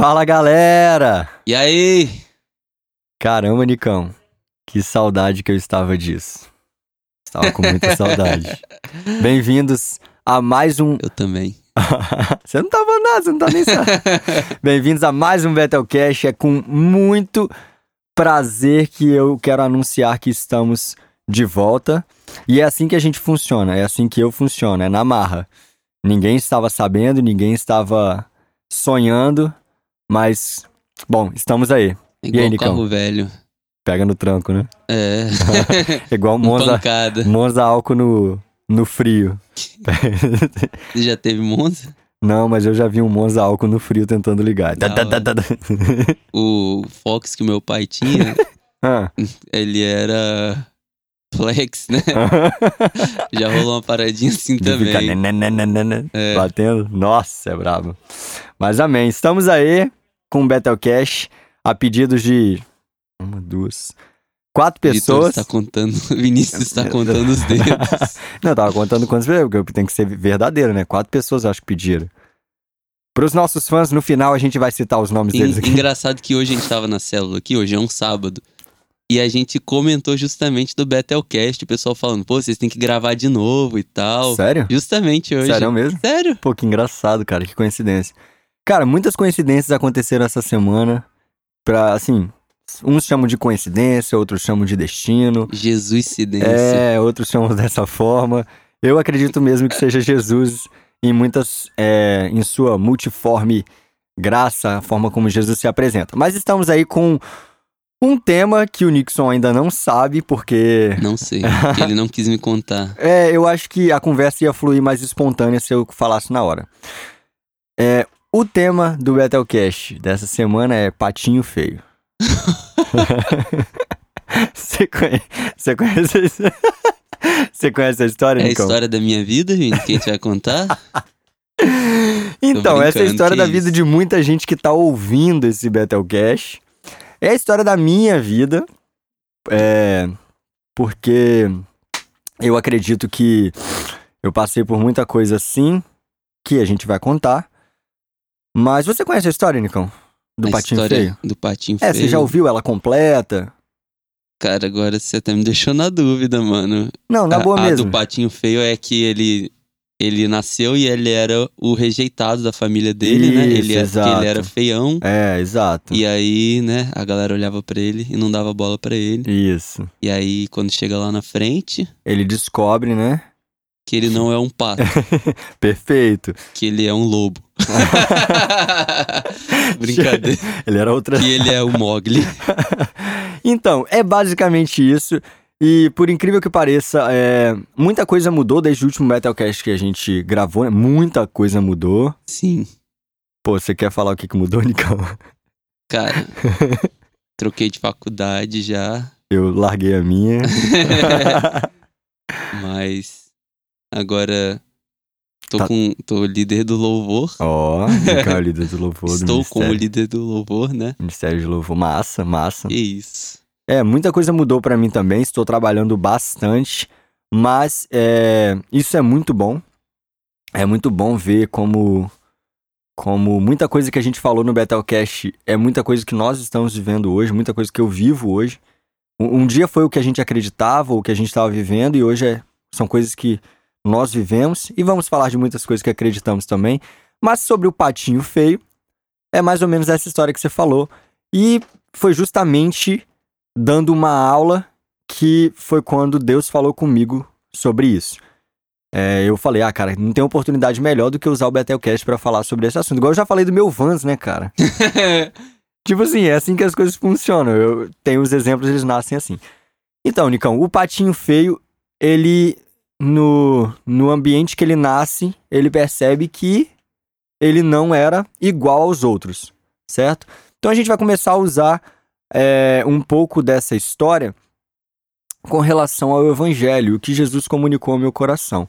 Fala galera! E aí? Caramba, Nicão, que saudade que eu estava disso. Estava com muita saudade. Bem-vindos a mais um. Eu também. você não tava nada, você não tá nem. Bem-vindos a mais um Bettelcast. É com muito prazer que eu quero anunciar que estamos de volta. E é assim que a gente funciona, é assim que eu funciono, é na marra. Ninguém estava sabendo, ninguém estava sonhando, mas, bom, estamos aí. Igual e aí, Nicão? carro velho. Pega no tranco, né? É. Igual Monza, pancada. Monza álcool no, no frio. Você já teve Monza? Não, mas eu já vi um Monza álcool no frio tentando ligar. Da hora. O Fox que o meu pai tinha, Ah. ele era flex, né? Já rolou uma paradinha assim De também. nananana, É. batendo. Nossa, é brabo. Mas amém. Estamos aí com o Bettelcash a pedidos de uma, duas, quatro Vitor pessoas. está contando, Vinícius está contando os dedos. Não, eu tava contando quantas vezes, porque tem que ser verdadeiro, né? Quatro pessoas eu acho que pediram. Para os nossos fãs, no final a gente vai citar os nomes deles En- aqui. Engraçado que hoje a gente tava na célula aqui, hoje é um sábado. E a gente comentou justamente do Betelcast, o pessoal falando, pô, vocês têm que gravar de novo e tal. Sério? Justamente hoje. Sério mesmo? Sério? Pô, que engraçado, cara, que coincidência. Cara, muitas coincidências aconteceram essa semana. Pra, assim, uns chamam de coincidência, outros chamam de destino. Jesus cidência. É, outros chamam dessa forma. Eu acredito mesmo que seja Jesus em muitas, é, em sua multiforme graça, a forma como Jesus se apresenta. Mas estamos aí com um tema que o Nixon ainda não sabe, porque Não sei, ele não quis me contar. é, eu acho que a conversa ia fluir mais espontânea se eu falasse na hora. É, o tema do Bettelcast dessa semana é Patinho Feio. Você conhece, você conhece, esse- você conhece a história, É a história da minha vida, gente, que a gente vai contar? Então, essa é a história da isso. vida de muita gente que tá ouvindo esse Bettelcast. É a história da minha vida. É. Porque eu acredito que eu passei por muita coisa assim que a gente vai contar. Mas você conhece a história, Nicão? Do a Patinho história Feio? do patinho É, feio. você já ouviu ela completa? Cara, agora você até me deixou na dúvida, mano. Não, na a, boa a mesmo. do patinho feio é que ele ele nasceu e ele era o rejeitado da família dele, né? Isso, Ele, era- porque exato. ele era feião. É, exato. E aí, né, a galera olhava pra ele e não dava bola pra ele. Isso. E aí, quando chega lá na frente, Ele descobre, né? Que ele não é um pato, Perfeito. que ele é um lobo. Brincadeira. Ele era outra. que ele é o Mogli. então, é basicamente isso. E por incrível que pareça, é, muita coisa mudou desde o último Metalcast que a gente gravou, né? Muita coisa mudou. Sim, Pô, você quer falar o que, que mudou, Nicão? cara. Troquei de faculdade já, Eu larguei a minha. mas agora tô Tá. com tô líder do louvor. Ó, Nicão é líder do louvor do Estou como Ministério. líder do louvor, né? Ministério de Louvor. Massa, massa. Que isso. É, muita coisa mudou pra mim também. Estou trabalhando bastante, mas é, isso é muito bom. É muito bom ver como, como muita coisa que a gente falou no Bettelcast é muita coisa que nós estamos vivendo hoje, muita coisa que eu vivo hoje. Um, um dia foi o que a gente acreditava, o que a gente estava vivendo, e hoje é- são coisas que nós vivemos. E vamos falar de muitas coisas que acreditamos também. Mas sobre o patinho feio, é mais ou menos essa história que você falou. E foi justamente dando uma aula que foi quando Deus falou comigo sobre isso. É, eu falei, ah, cara, não tem oportunidade melhor do que usar o Bethelcast pra falar sobre esse assunto. Igual eu já falei do meu Vans, né, cara? tipo assim, é assim que as coisas funcionam. Eu tenho os exemplos, eles nascem assim. Então, Nicão, o patinho feio, ele, no, no ambiente que ele nasce, ele percebe que ele não era igual aos outros, certo? Então a gente vai começar a usar é, um pouco dessa história com relação ao Evangelho, o que Jesus comunicou ao meu coração.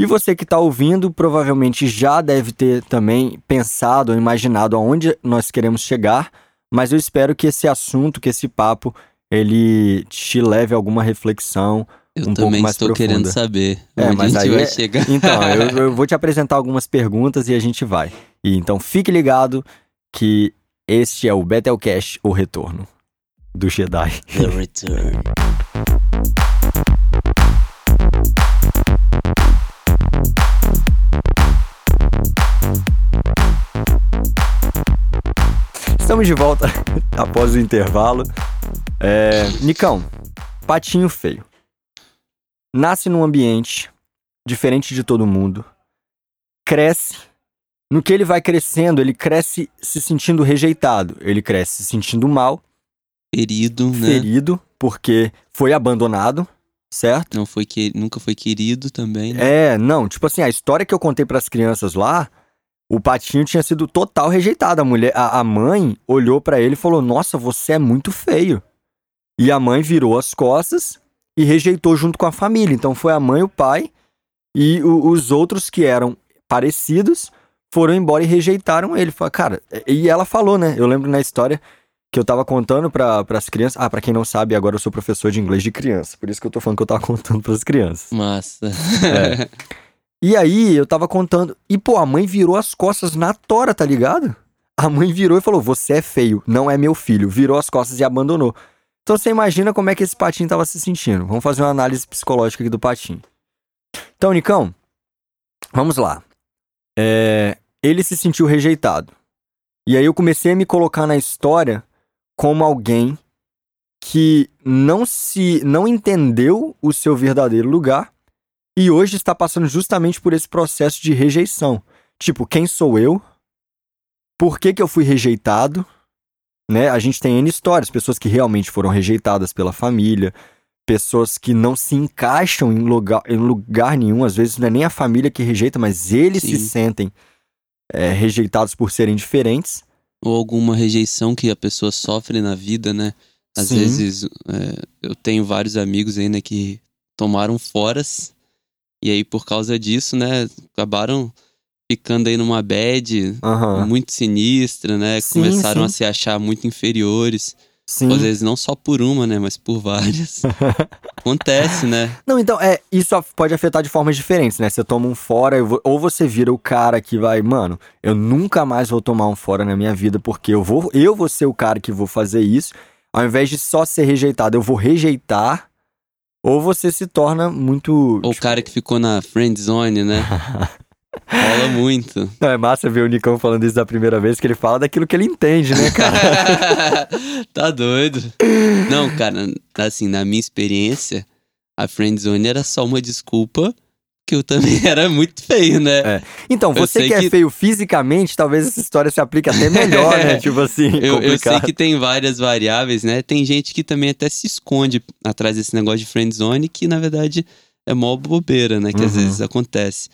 E você que está ouvindo provavelmente já deve ter também pensado ou imaginado aonde nós queremos chegar, mas eu espero que esse assunto, que esse papo, ele te leve a alguma reflexão. Eu um pouco também mais estou profunda. querendo saber É, onde mas a gente aí vai é- chegar. Então, eu, eu vou te apresentar algumas perguntas e a gente vai. E então fique ligado que este é o Betelcast, o retorno do Jedi. The Return. Estamos de volta após o intervalo. É, Nicão, patinho feio. Nasce num ambiente diferente de todo mundo. Cresce. No que ele vai crescendo, ele cresce se sentindo rejeitado. Ele cresce se sentindo mal, Ferido, né? ferido, porque foi abandonado, certo? Não foi que... Nunca foi querido também, né? É, não, tipo assim, a história que eu contei pras crianças lá, o patinho tinha sido total rejeitado. A mulher, a, a mãe olhou pra ele e falou: "Nossa, você é muito feio". E a mãe virou as costas e rejeitou junto com a família. Então foi a mãe, o pai e o- os outros que eram parecidos foram embora e rejeitaram ele. Fala, cara, e ela falou, né? Eu lembro na história que eu tava contando para as crianças. Ah, pra quem não sabe, agora eu sou professor de inglês de criança. Por isso que eu tô falando que eu tava contando pras crianças. Massa. É. E aí eu tava contando. E, pô, a mãe virou as costas na tora, tá ligado? A mãe virou e falou: Você é feio, não é meu filho. Virou as costas e abandonou. Então você imagina como é que esse patinho tava se sentindo. Vamos fazer uma análise psicológica aqui do patinho. Então, Nicão, vamos lá. É, ele se sentiu rejeitado. E aí eu comecei a me colocar na história como alguém que não se não entendeu o seu verdadeiro lugar e hoje está passando justamente por esse processo de rejeição. Tipo, quem sou eu? Por que, que eu fui rejeitado? Né? A gente tem N histórias, pessoas que realmente foram rejeitadas pela família, pessoas que não se encaixam em lugar, em lugar nenhum, às vezes não é nem a família que rejeita, mas eles se Sim. sentem é, rejeitados por serem diferentes. Ou alguma rejeição que a pessoa sofre na vida, né? Às Sim. vezes é, eu tenho vários amigos aí, né, que tomaram foras e aí por causa disso, né, acabaram ficando aí numa bad muito sinistra, né? Sim, Começaram a sim. se achar muito inferiores. Sim. Às vezes não só por uma, né, mas por várias. Acontece, né? Não, então, é, isso pode afetar de formas diferentes, né? Você toma um fora, vou- ou você vira o cara que vai, mano, eu nunca mais vou tomar um fora na minha vida, porque eu vou, eu vou ser o cara que vou fazer isso, ao invés de só ser rejeitado, eu vou rejeitar, ou você se torna muito. Ou o cara que ficou na friend zone, né? Rola muito. Não, é massa ver o Nicão falando isso da primeira vez, que ele fala daquilo que ele entende, né, cara? tá doido. Não, cara, assim, na minha experiência, a friend zone era só uma desculpa que eu também era muito feio, né? É. Então, você sei que é que- feio fisicamente, talvez essa história se aplique até melhor, né? Tipo assim, Eu, eu sei que tem várias variáveis, né? Tem gente que também até se esconde atrás desse negócio de friend zone, que na verdade é mó bobeira, né? Que às Uhum. vezes acontece.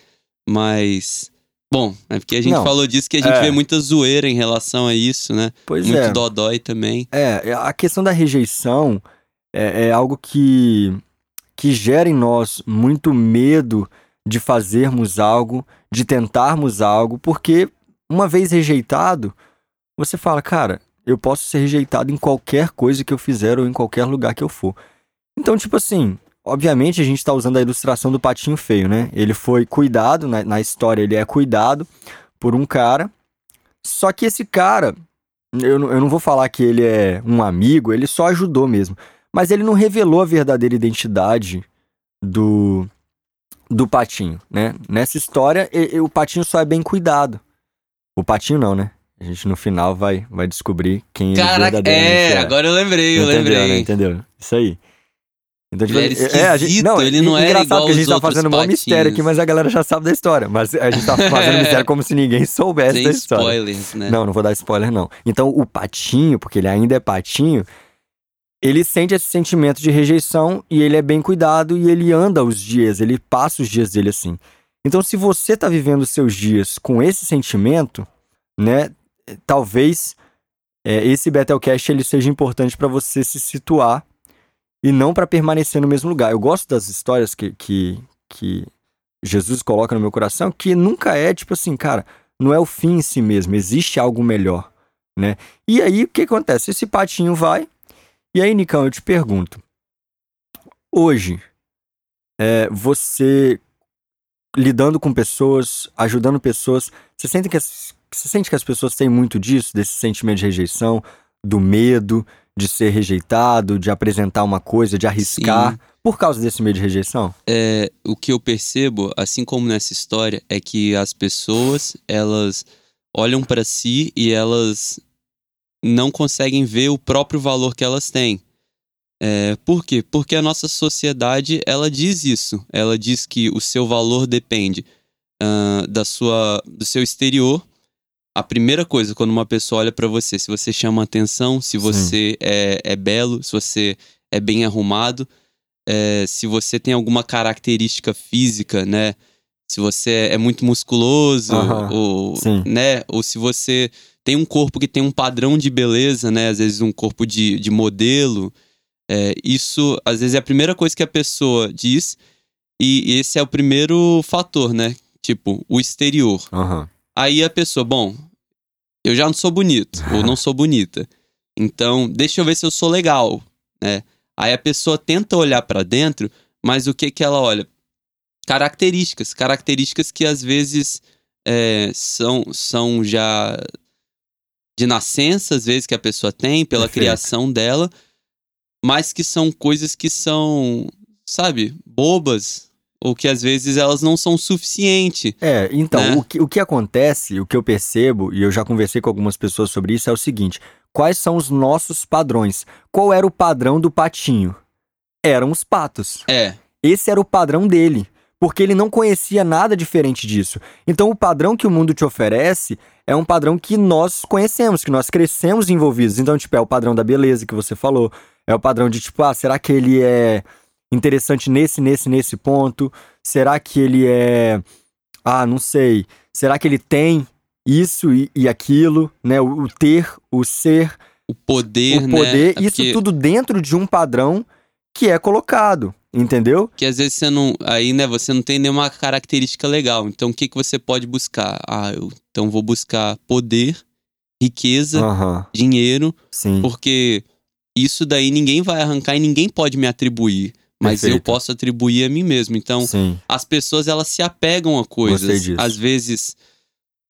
Mas, bom, é porque a gente Não. falou disso que a gente É. vê muita zoeira em relação a isso, né? Pois Muito é. dodói também. É, a questão da rejeição é, é algo que, que gera em nós muito medo de fazermos algo, de tentarmos algo, porque uma vez rejeitado, você fala, cara, eu posso ser rejeitado em qualquer coisa que eu fizer ou em qualquer lugar que eu for. Então, tipo assim, obviamente a gente está usando a ilustração do patinho feio, né? Ele foi cuidado, na, na história ele é cuidado por um cara, só que esse cara, eu, não- eu não vou falar que ele é um amigo, ele só ajudou mesmo. Mas ele não revelou a verdadeira identidade do, do Patinho, né? Nessa história, e- e o Patinho só é bem cuidado. O Patinho não, né? A gente no final vai, vai descobrir quem ele Caraca, verdadeiramente é, agora eu lembrei, eu Entendeu, lembrei. né? Entendeu? Isso aí. Então, Ele era é, a gente- esquisito, ele não e- era engraçado igual que a gente tá fazendo um mistério aqui, mas a galera já sabe da história. Mas a gente tá fazendo mistério como se ninguém soubesse Sem da história. spoilers, né? Não, não vou dar spoiler, não. Então, o patinho, porque ele ainda é patinho, ele sente esse sentimento de rejeição e ele é bem cuidado e ele anda os dias, ele passa os dias dele assim. Então, se você tá vivendo os seus dias com esse sentimento, né, talvez é, esse Battlecast ele seja importante para você se situar e não para permanecer no mesmo lugar. Eu gosto das histórias que, que, que Jesus coloca no meu coração, que nunca é tipo assim, cara, não é o fim em si mesmo, existe algo melhor, né? E aí, o que acontece? Esse patinho vai, e aí, Nicão, eu te pergunto, hoje, é, você lidando com pessoas, ajudando pessoas, você sente que as, Você sente que as pessoas têm muito disso, desse sentimento de rejeição, do medo de ser rejeitado, de apresentar uma coisa, de arriscar, Sim. por causa desse medo de rejeição? É, o que eu percebo, assim como nessa história, é que as pessoas, elas olham para si e elas não conseguem ver o próprio valor que elas têm. É, por quê? Porque a nossa sociedade, ela diz isso. Ela diz que o seu valor depende ah, da sua, do seu exterior. A primeira coisa, quando uma pessoa olha para você, se você chama atenção, se você é, é belo, se você é bem arrumado, é, se você tem alguma característica física, né? Se você é muito musculoso, Aham, ou, sim. né? Ou se você tem um corpo que tem um padrão de beleza, né? Às vezes um corpo de, de modelo. É, isso, às vezes, é a primeira coisa que a pessoa diz. E esse é o primeiro fator, né? Tipo, o exterior. Aham. Aí a pessoa, bom, eu já não sou bonito, ou não sou bonita. Então, deixa eu ver se eu sou legal, né? Aí a pessoa tenta olhar pra dentro, mas o que que ela olha? Características, características que às vezes é, são, são já de nascença, às vezes que a pessoa tem pela Perfeito. criação dela, mas que são coisas que são, sabe, bobas, ou que às vezes elas não são suficientes. É, então, Né? o, que, o que acontece, o que eu percebo, e eu já conversei com algumas pessoas sobre isso, é o seguinte: quais são os nossos padrões? Qual era o padrão do patinho? Eram os patos. É, Esse era o padrão dele, porque ele não conhecia nada diferente disso. Então, o padrão que o mundo te oferece é um padrão que nós conhecemos, que nós crescemos envolvidos. Então, tipo, é o padrão da beleza que você falou. É o padrão de, tipo, ah, será que ele é interessante nesse, nesse, nesse ponto? Será que ele é. Ah, não sei. Será que ele tem isso e, e aquilo, né? O, o ter, o ser, o poder, o né? poder, É isso porque- tudo dentro de um padrão que é colocado, entendeu? Que às vezes você não. Aí, né, você não tem nenhuma característica legal. Então, o que, que você pode buscar? Ah, eu, então vou buscar poder, riqueza, dinheiro, sim. porque isso daí ninguém vai arrancar e ninguém pode me atribuir. Mas eu Perfeito. posso atribuir a mim mesmo. Então, Sim. as pessoas elas se apegam a coisas. Às vezes,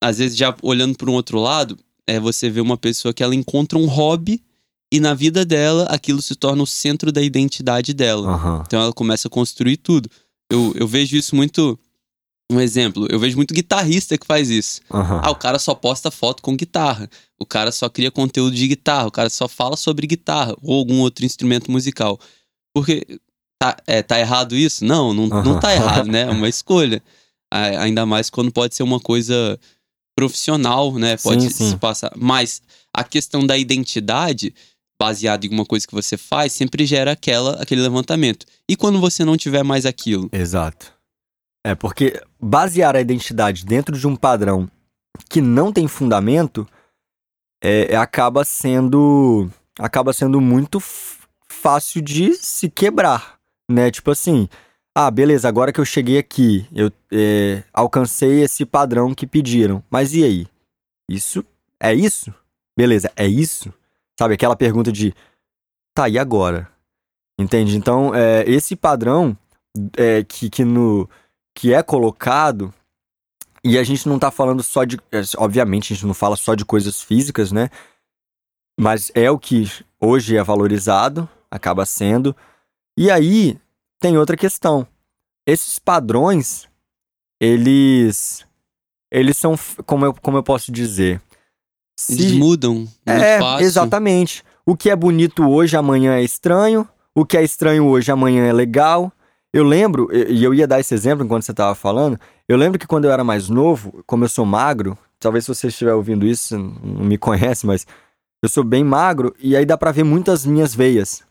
às vezes já olhando para um outro lado, é você vê uma pessoa que ela encontra um hobby e na vida dela aquilo se torna o centro da identidade dela. Aham. Então ela começa a construir tudo. Eu, eu vejo isso muito. Um exemplo, eu vejo muito guitarrista que faz isso. Aham. Ah, o cara só posta foto com guitarra. O cara só cria conteúdo de guitarra. O cara só fala sobre guitarra ou algum outro instrumento musical. Porque tá, é, tá errado isso? Não, não, não Aham. tá errado, né? É uma escolha. Ainda mais quando pode ser uma coisa profissional, né? Pode Sim, se sim. passar. Mas a questão da identidade, baseada em alguma coisa que você faz, sempre gera aquela, aquele levantamento. E quando você não tiver mais aquilo? Exato. É, porque basear a identidade dentro de um padrão que não tem fundamento é, é- acaba sendo acaba sendo muito fácil de se quebrar, né? Tipo assim, ah, beleza, agora que eu cheguei aqui, eu é, alcancei esse padrão que pediram, mas e aí? Isso é isso? Beleza, é isso? Sabe aquela pergunta de, tá, e agora? Entende? Então, é, esse padrão é, que, que, no, que é colocado, e a gente não tá falando só de. é, Obviamente, a gente não fala só de coisas físicas, né? Mas é o que hoje é valorizado, acaba sendo. E aí tem outra questão. Esses padrões, eles. Eles são. Como eu, como eu posso dizer? Eles Se- mudam muito é, fácil. exatamente. O que é bonito hoje, amanhã é estranho. O que é estranho hoje, amanhã é legal. Eu lembro, e eu ia dar esse exemplo enquanto você estava falando. Eu lembro que quando eu era mais novo, como eu sou magro, talvez se você estiver ouvindo isso, não me conhece, mas eu sou bem magro e aí dá pra ver muitas minhas veias.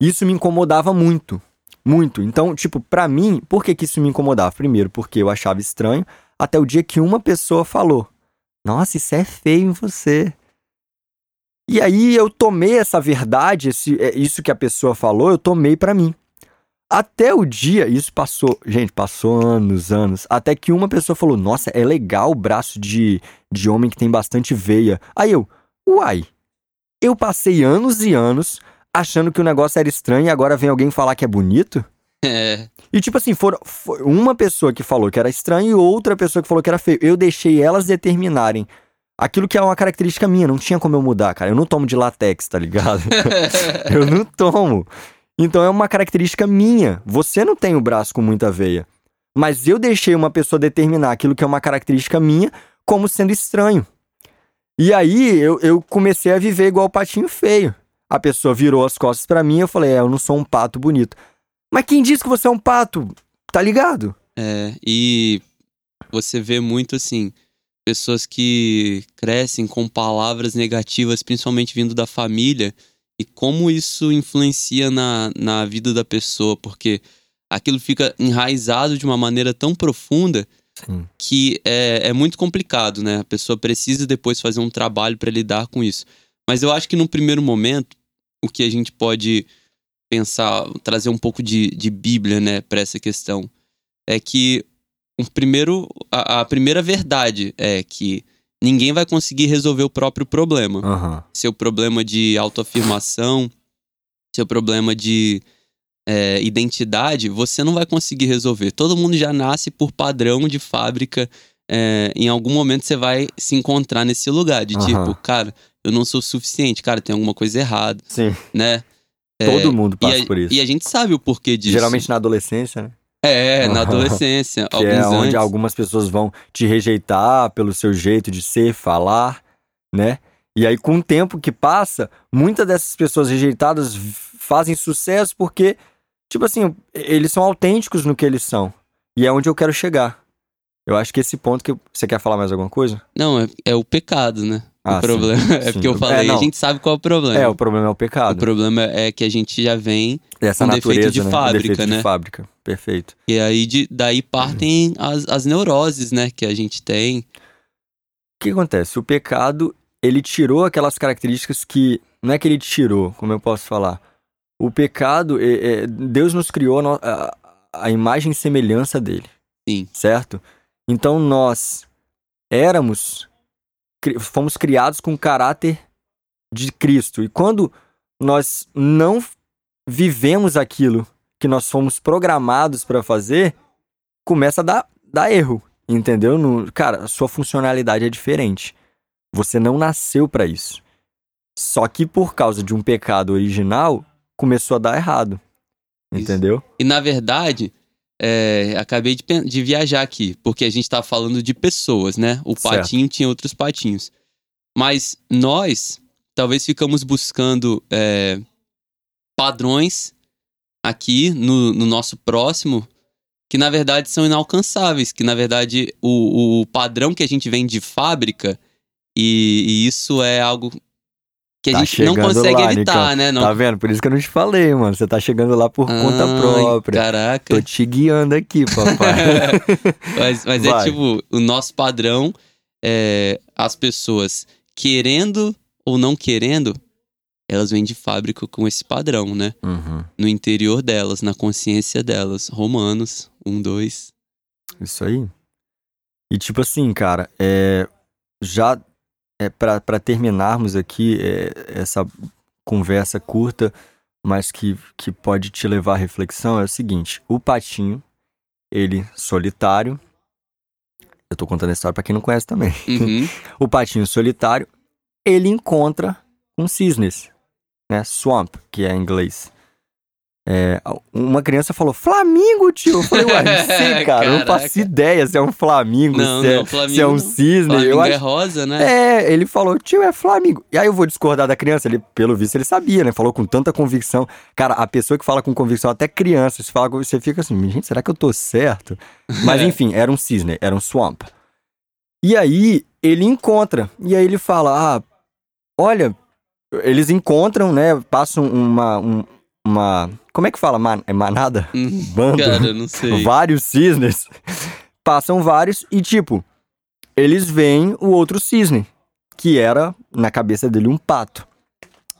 Isso me incomodava muito, muito. Então, tipo, pra mim, por que que isso me incomodava? Primeiro, porque eu achava estranho, até o dia que uma pessoa falou: "Nossa, isso é feio em você". E aí eu tomei essa verdade, esse, é, isso que a pessoa falou, eu tomei pra mim. Até o dia, isso passou, gente, passou anos, anos, até que uma pessoa falou: Nossa, é legal o braço de, de homem que tem bastante veia. Aí eu, uai, eu passei anos e anos achando que o negócio era estranho e agora vem alguém falar que é bonito? É, E tipo assim, foram, foi uma pessoa que falou que era estranho e outra pessoa que falou que era feio. Eu deixei elas determinarem aquilo que é uma característica minha, não tinha como eu mudar, cara. Eu não tomo de latex, tá ligado? eu não tomo. Então é uma característica minha. Você não tem o braço com muita veia. Mas eu deixei uma pessoa determinar aquilo que é uma característica minha como sendo estranho. E aí eu, eu comecei a viver igual o patinho feio. A pessoa virou as costas para mim eu falei: É, eu não sou um pato bonito. Mas quem disse que você é um pato? Tá ligado? É, e você vê muito assim, pessoas que crescem com palavras negativas, principalmente vindo da família, e como isso influencia na, na vida da pessoa, porque aquilo fica enraizado de uma maneira tão profunda Sim. que é, é muito complicado, né? A pessoa precisa depois fazer um trabalho para lidar com isso. Mas eu acho que no primeiro momento, o que a gente pode pensar, trazer um pouco de, de Bíblia, né, para essa questão, é que o primeiro, a, a, primeira verdade é que ninguém vai conseguir resolver o próprio problema. Uhum. Seu problema de autoafirmação, seu problema de é, identidade, você não vai conseguir resolver. Todo mundo já nasce por padrão de fábrica. É, em algum momento você vai se encontrar nesse lugar de Aham. tipo, cara, eu não sou suficiente, cara, tem alguma coisa errada, Sim. né? É, Todo mundo passa a, por isso. E a gente sabe o porquê disso. Geralmente na adolescência, né? É, na adolescência. Que é onde antes. algumas pessoas vão te rejeitar pelo seu jeito de ser, falar, né? E aí, com o tempo que passa, muitas dessas pessoas rejeitadas fazem sucesso porque, tipo assim, eles são autênticos no que eles são. E é onde eu quero chegar. Eu acho que esse ponto que. Você quer falar mais alguma coisa? Não, é, é o pecado, né? Ah, o problema. sim, é sim. porque eu É, falei, não. a gente sabe qual é o problema. É, o problema é o O pecado. problema é que a gente já vem, Essa defeito natureza, de né? fábrica, defeito né? de fábrica. Perfeito. e aí de, daí partem as, as neuroses, né? Que a gente tem. O que acontece? O pecado, ele tirou aquelas características que. Não é que ele tirou, como eu posso falar. O pecado, é- é- Deus nos criou a, a- a imagem e semelhança dele. Sim. Certo? Então nós éramos. Fomos criados com o caráter de Cristo. E quando nós não vivemos aquilo que nós fomos programados para fazer, começa a dar, dar erro. Entendeu? No, cara, a sua funcionalidade é diferente. Você não nasceu para isso. Só que por causa de um pecado original, começou a dar errado. Isso. Entendeu? E na verdade, é, acabei de, de viajar aqui, porque a gente tá falando de pessoas, né? O Certo. patinho tinha outros patinhos. Mas nós, talvez ficamos buscando é, padrões aqui no, no nosso próximo que na verdade são inalcançáveis, que na verdade o, o padrão que a gente vem de fábrica e, e isso é algo que a Tá gente não consegue lá, evitar, né? Não... Tá vendo? Por isso que eu não te falei, mano. Você tá chegando lá por conta Ai, própria. Caraca. Tô te guiando aqui, papai. Mas, mas é tipo, o nosso padrão é as pessoas querendo ou não querendo, elas vêm de fábrica com esse padrão, né? Uhum. No interior delas, na consciência delas. Romanos 1, 2. Isso aí. E tipo assim, cara, é, já é, para terminarmos aqui é, essa conversa curta, mas que, que pode te levar à reflexão, é o seguinte: o patinho, ele solitário. Eu tô contando a história pra quem não conhece também. Uhum. O patinho solitário, ele encontra um cisnes, né? Swamp, que é em inglês. É, uma criança falou, Flamingo, tio. Eu falei, ué, não sei, cara. Eu não faço Caraca. ideia se é um Flamingo, Não, se, é, não, Flamingo se é um cisne. Flamengo eu é acho... rosa, né? É, ele falou, tio, é Flamingo. E aí eu vou discordar da criança. Ele, pelo visto, ele sabia, né? Falou com tanta convicção. Cara, a pessoa que fala com convicção, até criança, você, fala, você fica assim, gente, será que eu tô certo? Mas enfim, era um cisne, era um swamp. E aí ele encontra. E aí ele fala: Ah, olha, eles encontram, né? Passam uma. um- uma como é que fala? Man, é manada? Hum, Bando? Cara, eu não sei. vários cisnes. Passam vários e, tipo, eles veem o outro cisne, que era, na cabeça dele, um pato.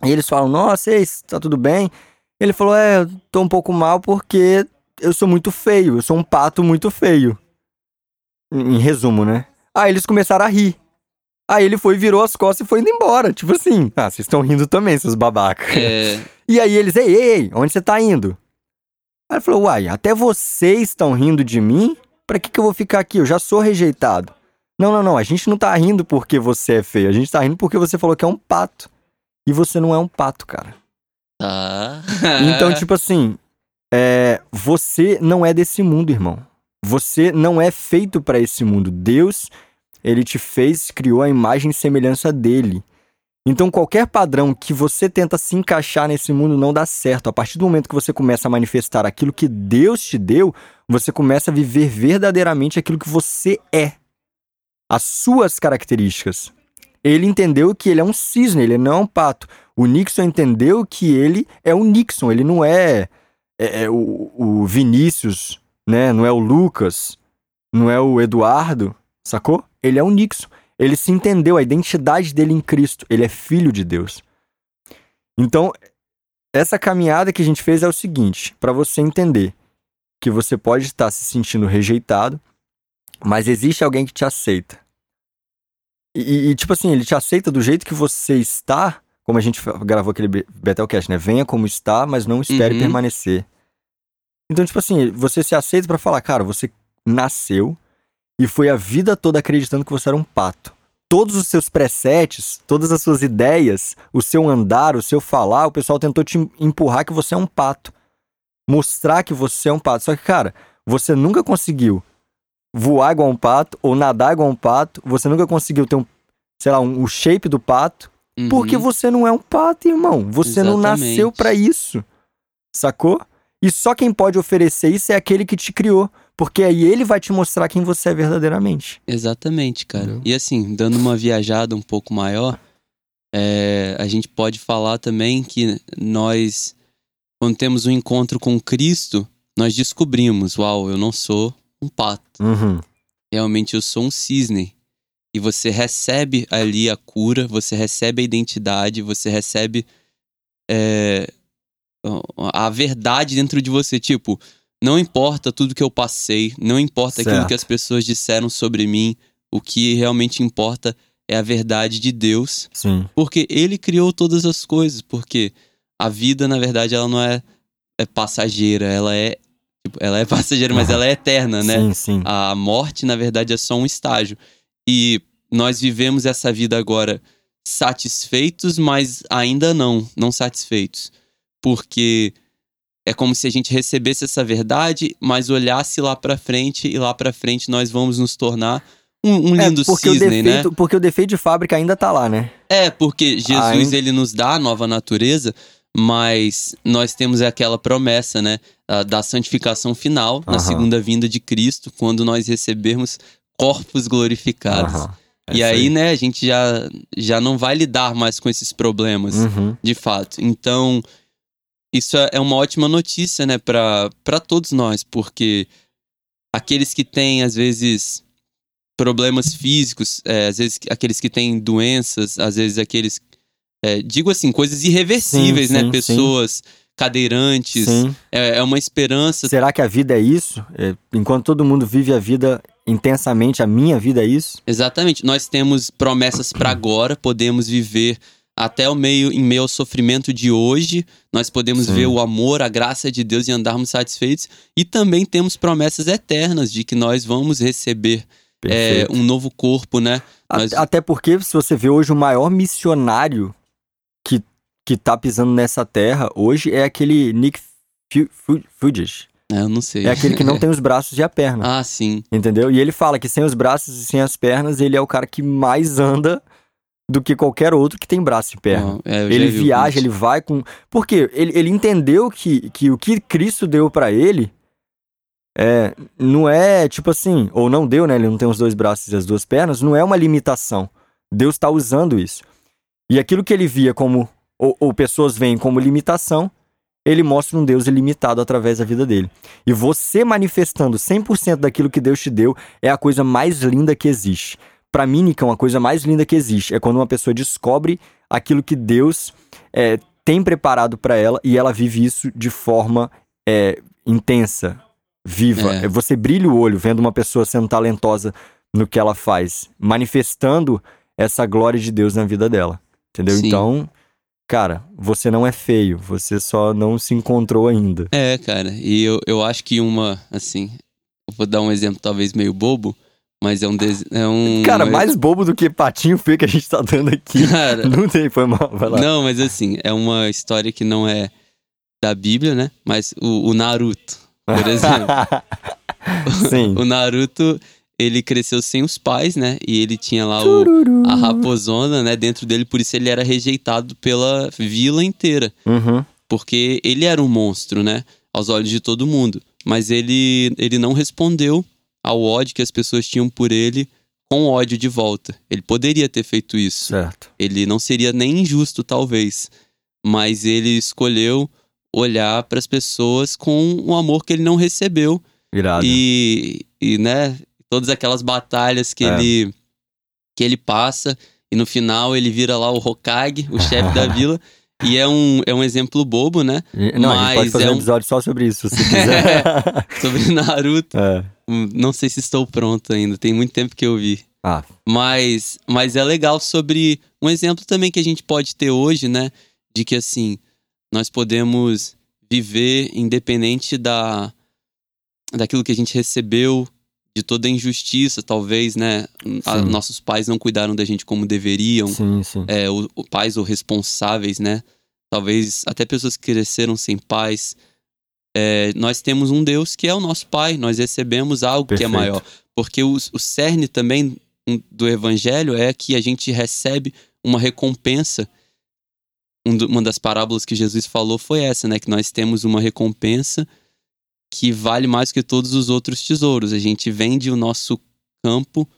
E eles falam: Nossa, ei, tá tudo bem? Ele falou: É, eu tô um pouco mal porque eu sou muito feio, eu sou um pato muito feio. Em em resumo, né? Aí eles começaram a rir. Aí ele foi, virou as costas e foi indo embora. Tipo assim, ah, vocês estão rindo também, seus babacas. É, E aí eles, ei, ei, ei, onde você tá indo? Aí ele falou, uai, até vocês estão rindo de mim? Pra que que eu vou ficar aqui? Eu já sou rejeitado. Não, não, não. A gente não tá rindo porque você é feio. A gente tá rindo porque você falou que é um pato. E você não é um pato, cara. Tá. Então, tipo assim, é, você não é desse mundo, irmão. Você não é feito para esse mundo. Deus, ele te fez, criou a imagem e semelhança dele. Então, qualquer padrão que você tenta se encaixar nesse mundo não dá certo. A partir do momento que você começa a manifestar aquilo que Deus te deu, você começa a viver verdadeiramente aquilo que você é. As suas características. Ele entendeu que ele é um cisne, ele não é um pato. O Nixon entendeu que ele é o Nixon, ele não é, é, é o, o Vinícius, né? Não é o Lucas, não é o Eduardo, sacou? Ele é o Nixon. Ele se entendeu a identidade dele em Cristo. Ele é filho de Deus. Então, essa caminhada que a gente fez é o seguinte: para você entender que você pode estar se sentindo rejeitado, mas existe alguém que te aceita. E, e, tipo assim, ele te aceita do jeito que você está, como a gente gravou aquele Betelcast, né? Venha como está, mas não espere Uhum. permanecer. Então, tipo assim, você se aceita para falar, cara, você nasceu e foi a vida toda acreditando que você era um pato. Todos os seus presets, todas as suas ideias, o seu andar, o seu falar, o pessoal tentou te empurrar que você é um pato. Mostrar que você é um pato. Só que, cara, você nunca conseguiu voar igual um pato ou nadar igual um pato. Você nunca conseguiu ter um, sei lá, um, o shape do pato. Uhum. Porque você não é um pato, irmão. Você não Exatamente. nasceu pra isso. Sacou? E só quem pode oferecer isso é aquele que te criou. Porque aí ele vai te mostrar quem você é verdadeiramente. Exatamente, cara. Entendeu? E assim, dando uma viajada um pouco maior, é, a gente pode falar também que nós, quando temos um encontro com Cristo, nós descobrimos: uau, eu não sou um pato. Uhum. Realmente eu sou um cisne. E você recebe ali a cura, você recebe a identidade, você recebe é, a verdade dentro de você. Tipo, não importa tudo que eu passei, não importa aquilo Certo. que as pessoas disseram sobre mim, o que realmente importa é a verdade de Deus, Sim. porque Ele criou todas as coisas. Porque a vida, na verdade, ela não é, é passageira, ela é. tipo, ela é passageira, mas ela é eterna, né? Sim, sim. A morte, na verdade, é só um estágio. E nós vivemos essa vida agora satisfeitos, mas ainda não, não satisfeitos. Porque é como se a gente recebesse essa verdade, mas olhasse lá pra frente e lá pra frente nós vamos nos tornar um, um É, lindo porque, o cisne, né? defeito, porque o defeito de fábrica ainda tá lá, né? É, porque Jesus Ainda- ele nos dá a nova natureza, mas nós temos aquela promessa, né, a- da santificação final na segunda vinda de Cristo, quando nós recebermos corpos glorificados. É E isso aí, né, a gente já, já não vai lidar mais com esses problemas, Uhum. de fato. Então, isso é uma ótima notícia, né, para todos nós, porque aqueles que têm, às vezes, problemas físicos, é, às vezes aqueles que têm doenças, às vezes aqueles. é, digo assim, coisas irreversíveis, Sim, né? sim, sim. Pessoas cadeirantes. É, é uma esperança. Será que a vida é isso? É, enquanto todo mundo vive a vida intensamente, a minha vida é isso? Exatamente. Nós temos promessas para agora, podemos viver até o meio em meio ao sofrimento de hoje. Nós podemos Sim. ver o amor, a graça de Deus e andarmos satisfeitos. E também temos promessas eternas de que nós vamos receber é, um novo corpo, né? Nós- Até porque, se você vê hoje o maior missionário que, que tá pisando nessa terra hoje é aquele Nick Fu- Fu- Fuges. É, eu não sei. É aquele que não tem os braços e a perna. ah, sim. Entendeu? E ele fala que sem os braços e sem as pernas, ele é o cara que mais anda do que qualquer outro que tem braço e perna. É, ele viaja, ele vai com. Porque ele, ele entendeu que, que o que Cristo deu pra ele é, não é tipo assim, ou não deu, né? Ele não tem os dois braços e as duas pernas, não é uma limitação. Deus está usando isso. E aquilo que ele via como, ou, ou pessoas veem como limitação, ele mostra um Deus ilimitado através da vida dele. E você manifestando 100% daquilo que Deus te deu é a coisa mais linda que existe. Pra mim, Nicão, a coisa mais linda que existe é quando uma pessoa descobre aquilo que Deus é, tem preparado pra ela e ela vive isso de forma é, intensa, viva. É. Você brilha o olho vendo uma pessoa sendo talentosa no que ela faz, manifestando essa glória de Deus na vida dela. Entendeu? Sim. Então, cara, você não é feio, você só não se encontrou ainda. É, cara, e eu, eu acho que uma, assim, vou dar um exemplo talvez meio bobo, Mas é um. Des... É um Cara, mais bobo do que patinho feio que a gente tá dando aqui. Cara, Não tem, foi mal, vai lá. Não, mas assim, é uma história que não é da Bíblia, né? Mas o, o Naruto, por exemplo. Sim. o Naruto, ele cresceu sem os pais, né? E ele tinha lá o, a raposona, né? Dentro dele, por isso ele era rejeitado pela vila inteira. Uhum. Porque ele era um monstro, né? Aos olhos de todo mundo. Mas ele, ele não respondeu ao ódio que as pessoas tinham por ele com ódio de volta. Ele poderia ter feito isso. Certo. Ele não seria nem injusto, talvez. Mas ele escolheu olhar para as pessoas com um amor que ele não recebeu. Irado. E, e, né, todas aquelas batalhas que, É. ele, que ele passa. E no final ele vira lá o Hokage, o chefe da vila. E é um, é um exemplo bobo, né? Não, a gente pode mas fazer é um um- episódio só sobre isso, se quiser. Sobre Naruto. é. Não sei se estou pronto ainda, tem muito tempo que eu vi. Ah, Mas, mas é legal sobre um exemplo também que a gente pode ter hoje, né? De que assim, nós podemos viver independente da daquilo que a gente recebeu, de toda a injustiça, talvez, né? A- nossos pais não cuidaram da gente como deveriam, sim, sim. é, o, o pais ou responsáveis, né? Talvez até pessoas que cresceram sem pais. É, nós temos um Deus que é o nosso Pai, nós recebemos algo que é Perfeito. maior. Porque o, o cerne também do Evangelho é que a gente recebe uma recompensa. Um uma das parábolas que Jesus falou foi essa, né? Que nós temos uma recompensa que vale mais que todos os outros tesouros. A gente vende o nosso campo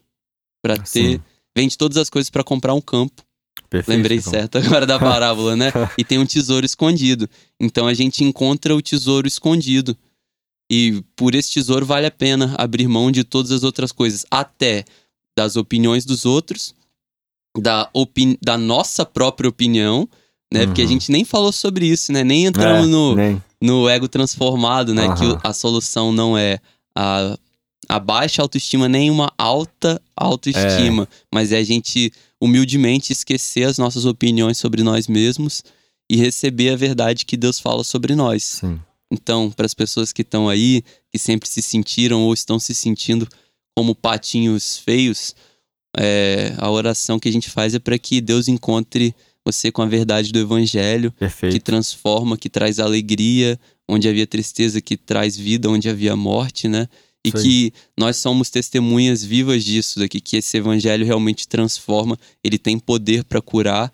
para ter. Sim. Vende todas as coisas para comprar um campo. Perfeito. Lembrei então. certo agora da parábola, né? E tem um tesouro escondido. Então a gente encontra o tesouro escondido. E por esse tesouro vale a pena abrir mão de todas as outras coisas, até das opiniões dos outros, da, opini da nossa própria opinião, né? Porque a Uhum. gente nem falou sobre isso, né? Nem entramos É, no, nem. no ego transformado, né? Que o- Aham. a solução não é a, a baixa autoestima, nem uma alta autoestima, mas é a gente humildemente esquecer as nossas opiniões sobre nós mesmos e receber a verdade que Deus fala sobre nós. Sim. Então, para as pessoas que estão aí, que sempre se sentiram ou estão se sentindo como patinhos feios, é, a oração que a gente faz é para que Deus encontre você com a verdade do Evangelho que Perfeito. transforma, que traz alegria, onde havia tristeza, que traz vida, onde havia morte, né? E que nós somos testemunhas vivas disso daqui, que esse evangelho realmente transforma, ele tem poder para curar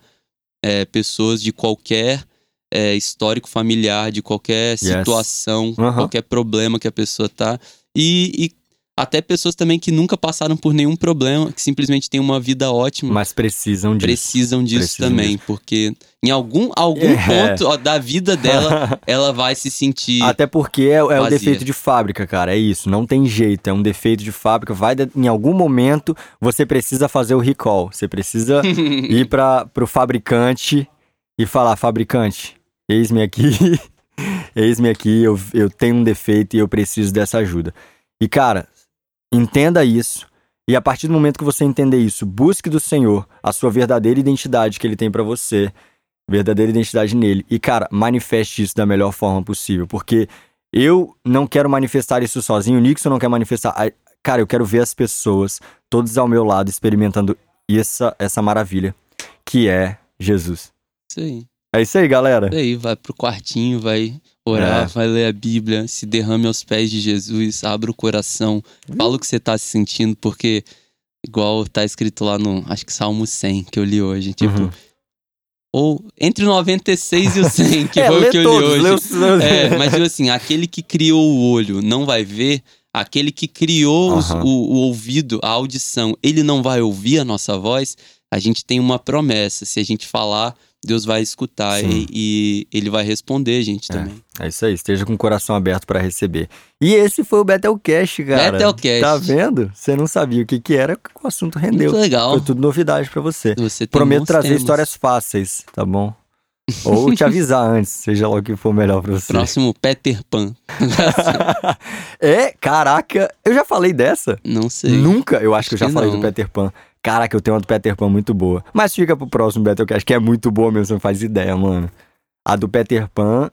é, pessoas de qualquer é, histórico familiar, de qualquer situação, Aham. qualquer problema que a pessoa tá. E, e até pessoas também que nunca passaram por nenhum problema, que simplesmente têm uma vida ótima Mas precisam disso. precisam disso Precisam também, porque em algum, algum É. ponto ó, da vida dela, ela vai se sentir. Até porque é, é o defeito de fábrica, cara. É isso. Não tem jeito. É um defeito de fábrica. Vai de- em algum momento você precisa fazer o recall. Você precisa ir para pro fabricante e falar: fabricante, eis-me aqui. eis-me aqui. Eu, eu tenho um defeito e eu preciso dessa ajuda. E, cara, entenda isso. E a partir do momento que você entender isso, busque do Senhor a sua verdadeira identidade que ele tem pra você, verdadeira identidade nele. E, cara, manifeste isso da melhor forma possível, porque eu não quero manifestar isso sozinho, o Nixon não quer manifestar. Cara, eu quero ver as pessoas, todos ao meu lado, experimentando essa, essa maravilha, que é Jesus. Isso aí. É isso aí, galera. Isso aí, vai pro quartinho, vai orar, É. vai ler a Bíblia, se derrame aos pés de Jesus, abra o coração, fala o que você tá se sentindo, porque, igual tá escrito lá no, acho que Salmo 100, que eu li hoje, tipo, Uhum. ou entre o 96 e o 100, que É, foi o que eu todos, li hoje. os- É, mas tipo assim, aquele que criou o olho não vai ver, aquele que criou os- Aham. o, o ouvido, a audição, ele não vai ouvir a nossa voz, a gente tem uma promessa. Se a gente falar, Deus vai escutar e, e ele vai responder a gente É. também. É isso aí, esteja com o coração aberto pra receber. E esse foi o Betelcast, cara. Betelcast. Tá vendo? Você não sabia o que que era, o assunto rendeu. Muito legal. Foi tudo novidade pra você. Você tem Prometo trazer temas. histórias fáceis, tá bom? Ou te avisar antes, seja lá o que for melhor pra você. Próximo Peter Pan. é, caraca, eu já falei dessa? não sei. Nunca, eu acho que eu já que falei não. do Peter Pan. Caraca, eu tenho uma do Peter Pan muito boa. Mas fica pro próximo Battlecast, que é muito boa mesmo, você não faz ideia, mano. A do Peter Pan,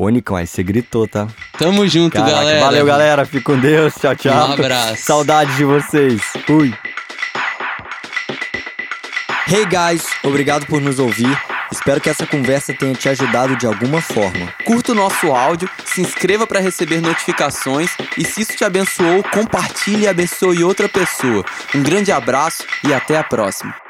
Pô, Nicão, aí você gritou, tá? Tamo junto, Caraca, galera. Valeu, galera. Fique com Deus. Tchau, tchau. Um abraço. Saudades de vocês. Fui. Hey guys, obrigado por nos ouvir. Espero que essa conversa tenha te ajudado de alguma forma. Curta o nosso áudio, se inscreva para receber notificações e se isso te abençoou, compartilhe e abençoe outra pessoa. Um grande abraço e até a próxima.